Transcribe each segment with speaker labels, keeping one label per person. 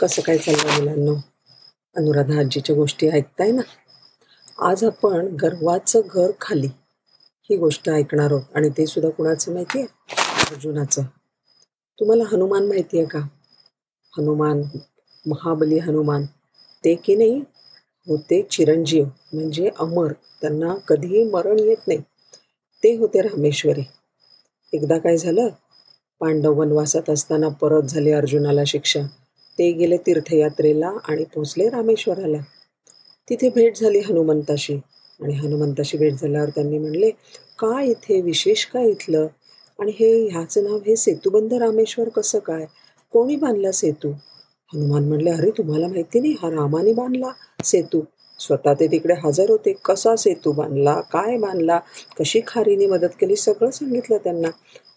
Speaker 1: कसं काय चाललं मुलांना? अनुराधा आजीच्या गोष्टी ऐकताय ना? आज आपण गर्वाचं घर खाली ही गोष्ट ऐकणार आहोत आणि ते सुद्धा कुणाचं माहिती आहे? अर्जुनाचं. तुम्हाला हनुमान माहिती आहे का? हनुमान महाबली हनुमान ते की नाही? होते चिरंजीव म्हणजे अमर. त्यांना कधीही मरण येत नाही. ते होते रामेश्वरी. एकदा काय झालं? पांडव वनवासात असताना परत झाली अर्जुनाला शिक्षा. ते गेले तीर्थयात्रेला आणि पोचले रामेश्वराला. तिथे भेट झाली हनुमंताशी. आणि हनुमंताशी भेट झाल्यावर त्यांनी म्हणले काय इथे विशेष काय इथलं? आणि हे ह्याचं नाव हे सेतुबंध रामेश्वर कसं काय? कोणी बांधला सेतू? हनुमान म्हणले अरे तुम्हाला माहिती नाही हा रामाने बांधला सेतू. स्वतः ते तिकडे हजर होते. कसा सेतू बांधला? काय बांधला? कशी खारीने मदत केली? सगळं सांगितलं त्यांना.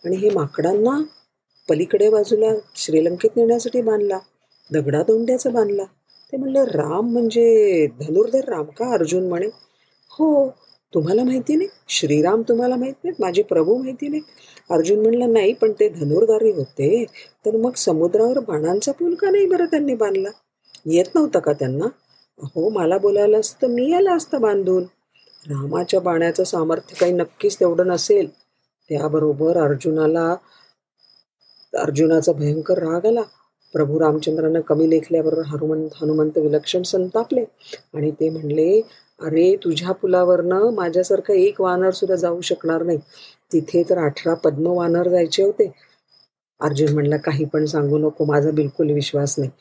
Speaker 1: आणि हे माकडांना पलीकडे बाजूला श्रीलंकेत नेण्यासाठी बांधला. दगडादोंड्याचा बांधला. ते म्हणलं राम म्हणजे धनुर्धर राम का अर्जुन म्हणे? हो तुम्हाला माहिती नाही. श्रीराम तुम्हाला माहिती नाही माझे प्रभू माहिती नाही अर्जुन म्हणला नाही पण ते धनुर्धारी होते. तर मग समुद्रावर बाणांचा पूल का नाही बरं त्यांनी बांधला? येत नव्हतं का त्यांना? हो मला बोलायला असतं. मी आला असतं बांधून. रामाच्या बाण्याचं सामर्थ्य काही नक्कीच तेवढं नसेल. त्याबरोबर अर्जुनाला अर्जुनाचा भयंकर राग आला. प्रभू रामचंद्रानं कमी लेखल्याबरोबर हनुमंत हनुमंत विलक्षण संतापले. आणि ते म्हणले अरे तुझ्या पुलावरनं माझ्यासारखं एक वानर सुद्धा जाऊ शकणार नाही. तिथे तर अठरा पद्म वानर जायचे होते. अर्जुन म्हणला काही पण सांगू नको माझा बिलकुल विश्वास नाही.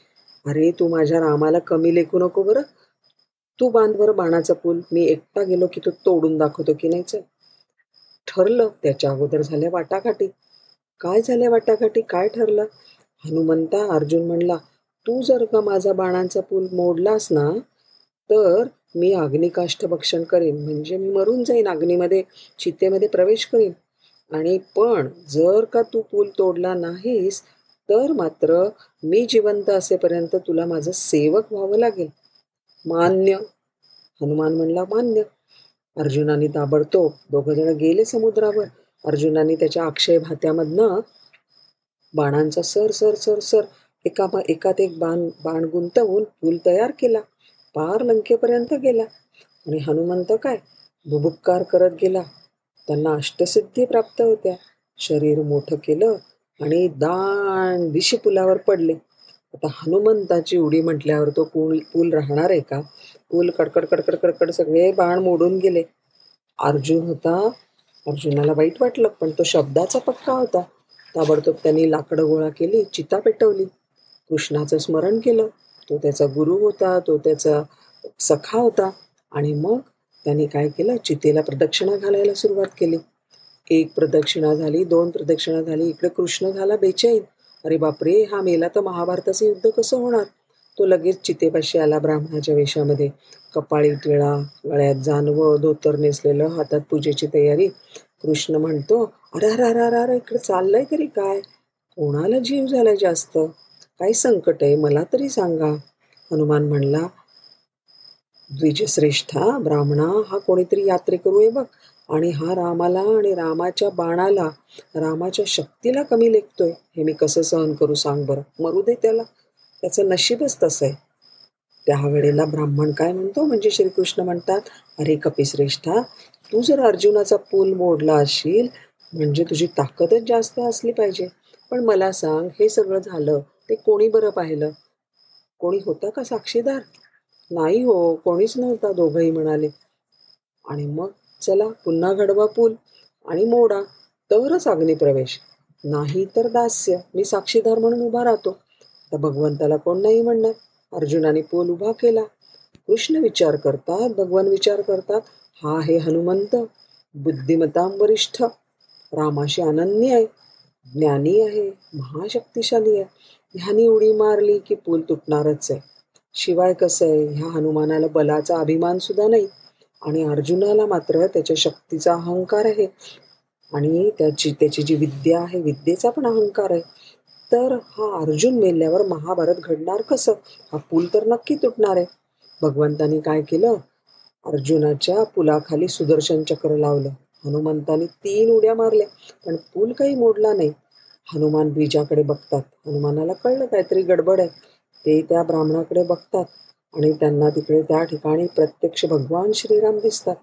Speaker 1: अरे तू माझ्या रामाला कमी लेखू नको बरं. तू बांध बरं बाणाचा पूल. मी एकटा गेलो की तो तोडून दाखवतो की नाही चल. ठरलं त्याच्या अगोदर झाल्या वाटाघाटी. काय झाल्या वाटाघाटी? काय ठरलं? हनुमंता अर्जुन म्हणला तू जर का माझा बाणांचा पूल मोडलास ना तर मी अग्निकाष्ठ भक्षण करेन. म्हणजे मी मरून जाईन अग्नीमध्ये चित्तेमध्ये प्रवेश करीन. आणि पण जर का तू पूल तोडला नाहीस तर मात्र मी जिवंत असेपर्यंत तुला माझं सेवक व्हावं लागेल. मान्य. हनुमान म्हणला मान्य. अर्जुनाने ताबडतोब दोघ जण गेले समुद्रावर. अर्जुनाने त्याच्या अक्षय भात्यामधनं बाणांचा सर सर सर सर एका एकात एक बाण बाण गुंतवून पूल तयार केला. पार लंकेपर्यंत गेला. आणि हनुमंत काय? बुबुक्कार करत गेला. त्यांना अष्टसिद्धी प्राप्त होत्या. शरीर मोठं केलं आणि दाण दिशी पुलावर पडले. आता हनुमंताची उडी म्हटल्यावर तो पूल पूल राहणार आहे का? पूल कडकड कडकड कडकड सगळे बाण मोडून गेले. अर्जुन होता. अर्जुनाला वाईट वाटलं पण तो शब्दाचा पक्का होता. ताबडतोब त्यांनी लाकडं गोळा केली चिता पेटवली. कृष्णाचं स्मरण केलं. तो त्याचा गुरु होता तो त्याचा सखा होता. आणि मग त्यांनी काय केलं? चितेला प्रदक्षिणा घालायला सुरुवात केली. एक प्रदक्षिणा झाली दोन प्रदक्षिणा झाली. इकडे कृष्ण झाला बेचैन. अरे बापरे हा मेला तर महाभारताचं युद्ध कसं होणार? तो लगेच चितेपाशी आला ब्राह्मणाच्या वेशामध्ये. कपाळी टिळा गळ्यात जानवं धोतर नेसलेलं हातात पूजेची तयारी. कृष्ण म्हणतो अरे अरे अरे अरे अरे इकडे चाललंय तरी काय? कोणाला जीव झालाय जास्त? काय संकट आहे मला तरी सांगा. हनुमान म्हणला द्विजश्रेष्ठा ब्राह्मणा हा कोणीतरी यात्रेकरू आहे बघ. आणि हा रामाला आणि रामाच्या बाणाला रामाच्या शक्तीला कमी लेखतोय. हे मी कसं सहन करू सांग बरं. मरू दे त्याला. त्याचं नशीबच तसं आहे. त्यावेळेला ब्राह्मण काय म्हणतो? म्हणजे श्रीकृष्ण म्हणतात अरे कपिश्रेष्ठा तू जर अर्जुनाचा पूल मोडला असशील म्हणजे तुझी ताकदच जास्त असली पाहिजे. पण मला सांग हे सगळं झालं ते कोणी बरं पाहिलं? कोणी होता का साक्षीदार? नाही हो कोणीच नव्हता दोघंही म्हणाले. आणि मग चला पुन्हा घडवा पूल आणि मोडा. तरच अग्निप्रवेश नाही तर दास्य. मी साक्षीदार म्हणून उभा राहतो. तर भगवंताला कोण नाही म्हणणार? अर्जुनाने पूल उभा केला. कृष्ण विचार करतात भगवान विचार करतात. हा आहे हनुमंत बुद्धिमताम वरिष्ठ रामाशी अनन्य आहे ज्ञानी आहे महाशक्तिशाली आहे. ह्यानी उडी मारली की पूल तुटणारच आहे. शिवाय कसं आहे? ह्या हनुमानाला बलाचा अभिमान सुद्धा नाही. आणि अर्जुनाला मात्र त्याच्या शक्तीचा अहंकार आहे. आणि त्याची त्याची जी विद्या आहे विद्येचा पण अहंकार आहे. तर हा अर्जुन मेल्यावर महाभारत घडणार कसं? हा पूल तर नक्की तुटणार आहे. भगवंतानी काय केलं? अर्जुनाच्या पुलाखाली सुदर्शन चक्र लावलं. हनुमंतानी तीन उड्या मारल्या पण पूल काही मोडला नाही. हनुमान बीजाकडे बघतात. हनुमानाला कळलं काहीतरी गडबड आहे. ते त्या ब्राह्मणाकडे बघतात आणि त्यांना तिकडे त्या ठिकाणी प्रत्यक्ष भगवान श्रीराम दिसतात.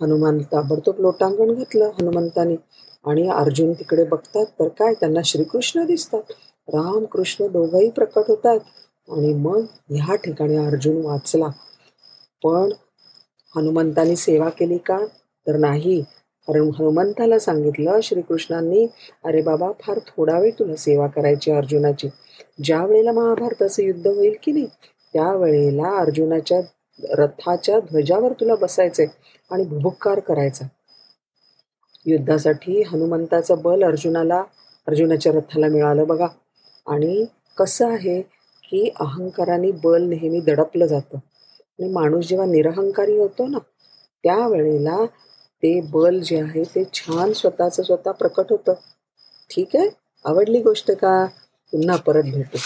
Speaker 1: हनुमान ताबडतोब लोटांगण घेतलं हनुमंतानी आणि अर्जुन तिकडे बघतात तर काय? त्यांना श्रीकृष्ण दिसतात. राम कृष्ण दोघंही प्रकट होतात आणि मग ह्या ठिकाणी अर्जुन वाचला. पण हनुमंतानी सेवा केली का? तर नाही. कारण हनुमंताला सांगितलं श्रीकृष्णांनी अरे बाबा फार थोडा वेळ तुला सेवा करायची अर्जुनाची. ज्या वेळेला महाभारताचं युद्ध होईल की नाही त्यावेळेला अर्जुनाच्या रथाच्या ध्वजावर तुला बसायचंय आणि भुभुक्कार करायचा. युद्धासाठी हनुमंताचं बल अर्जुनाला अर्जुनाच्या रथाला मिळालं बघा. आणि कसं आहे की अहंकाराने बल नेहमी दडपलं जातं. माणूस जेव्हा निरहंकारी होतो ना त्यावेळेला ते बल जे आहे ते छान स्वतःचं स्वतः प्रकट होतं. ठीक आहे? आवडली गोष्ट का? पुन्हा परत भेटू.